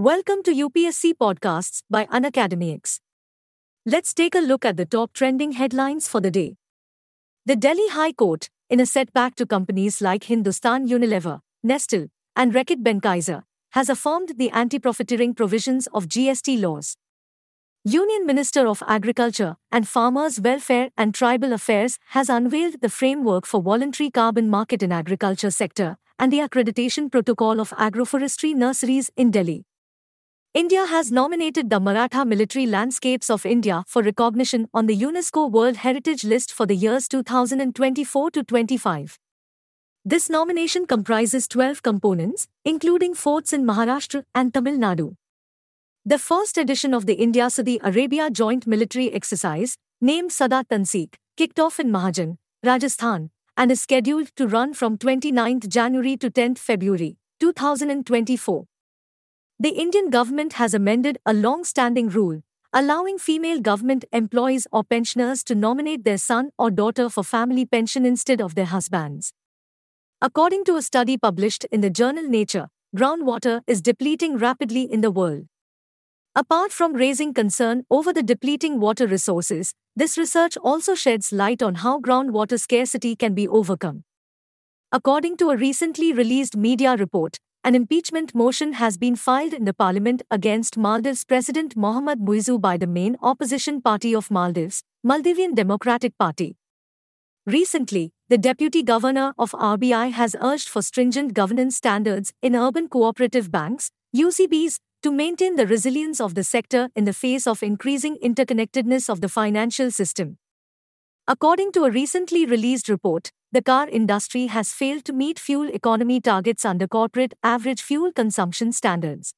Welcome to UPSC Podcasts by Unacademy X. Let's take a look at the top trending headlines for the day. The Delhi High Court, in a setback to companies like Hindustan Unilever, Nestle, and Reckitt Benckiser, has affirmed the anti profiteering provisions of GST laws. Union Minister of Agriculture and Farmers Welfare and Tribal Affairs has unveiled the framework for voluntary carbon market in agriculture sector and the accreditation protocol of agroforestry nurseries in Delhi. India has nominated the Maratha military landscapes of India for recognition on the UNESCO World Heritage List for the years 2024 to 25. This nomination comprises 12 components, including forts in Maharashtra and Tamil Nadu. The first edition of the India Saudi Arabia Joint Military Exercise, named Sada Tanseeq, kicked off in Mahajan, Rajasthan, and is scheduled to run from 29 January to 10 February 2024 the Indian government has amended a long standing rule allowing female government employees or pensioners to nominate their son or daughter for family pension instead of their husbands. According to a study published in the journal Nature, groundwater is depleting rapidly in the world. Apart from raising concern over the depleting water resources, this research also sheds light on how groundwater scarcity can be overcome. According to a recently released media report, an impeachment motion has been filed in the parliament against Maldives President Mohamed Muizzu by the main opposition party of Maldives, Maldivian Democratic Party. Recently, the deputy governor of RBI has urged for stringent governance standards in urban cooperative banks, UCBs, to maintain the resilience of the sector in the face of increasing interconnectedness of the financial system. According to a recently released report, the car industry has failed to meet fuel economy targets under corporate average fuel consumption standards.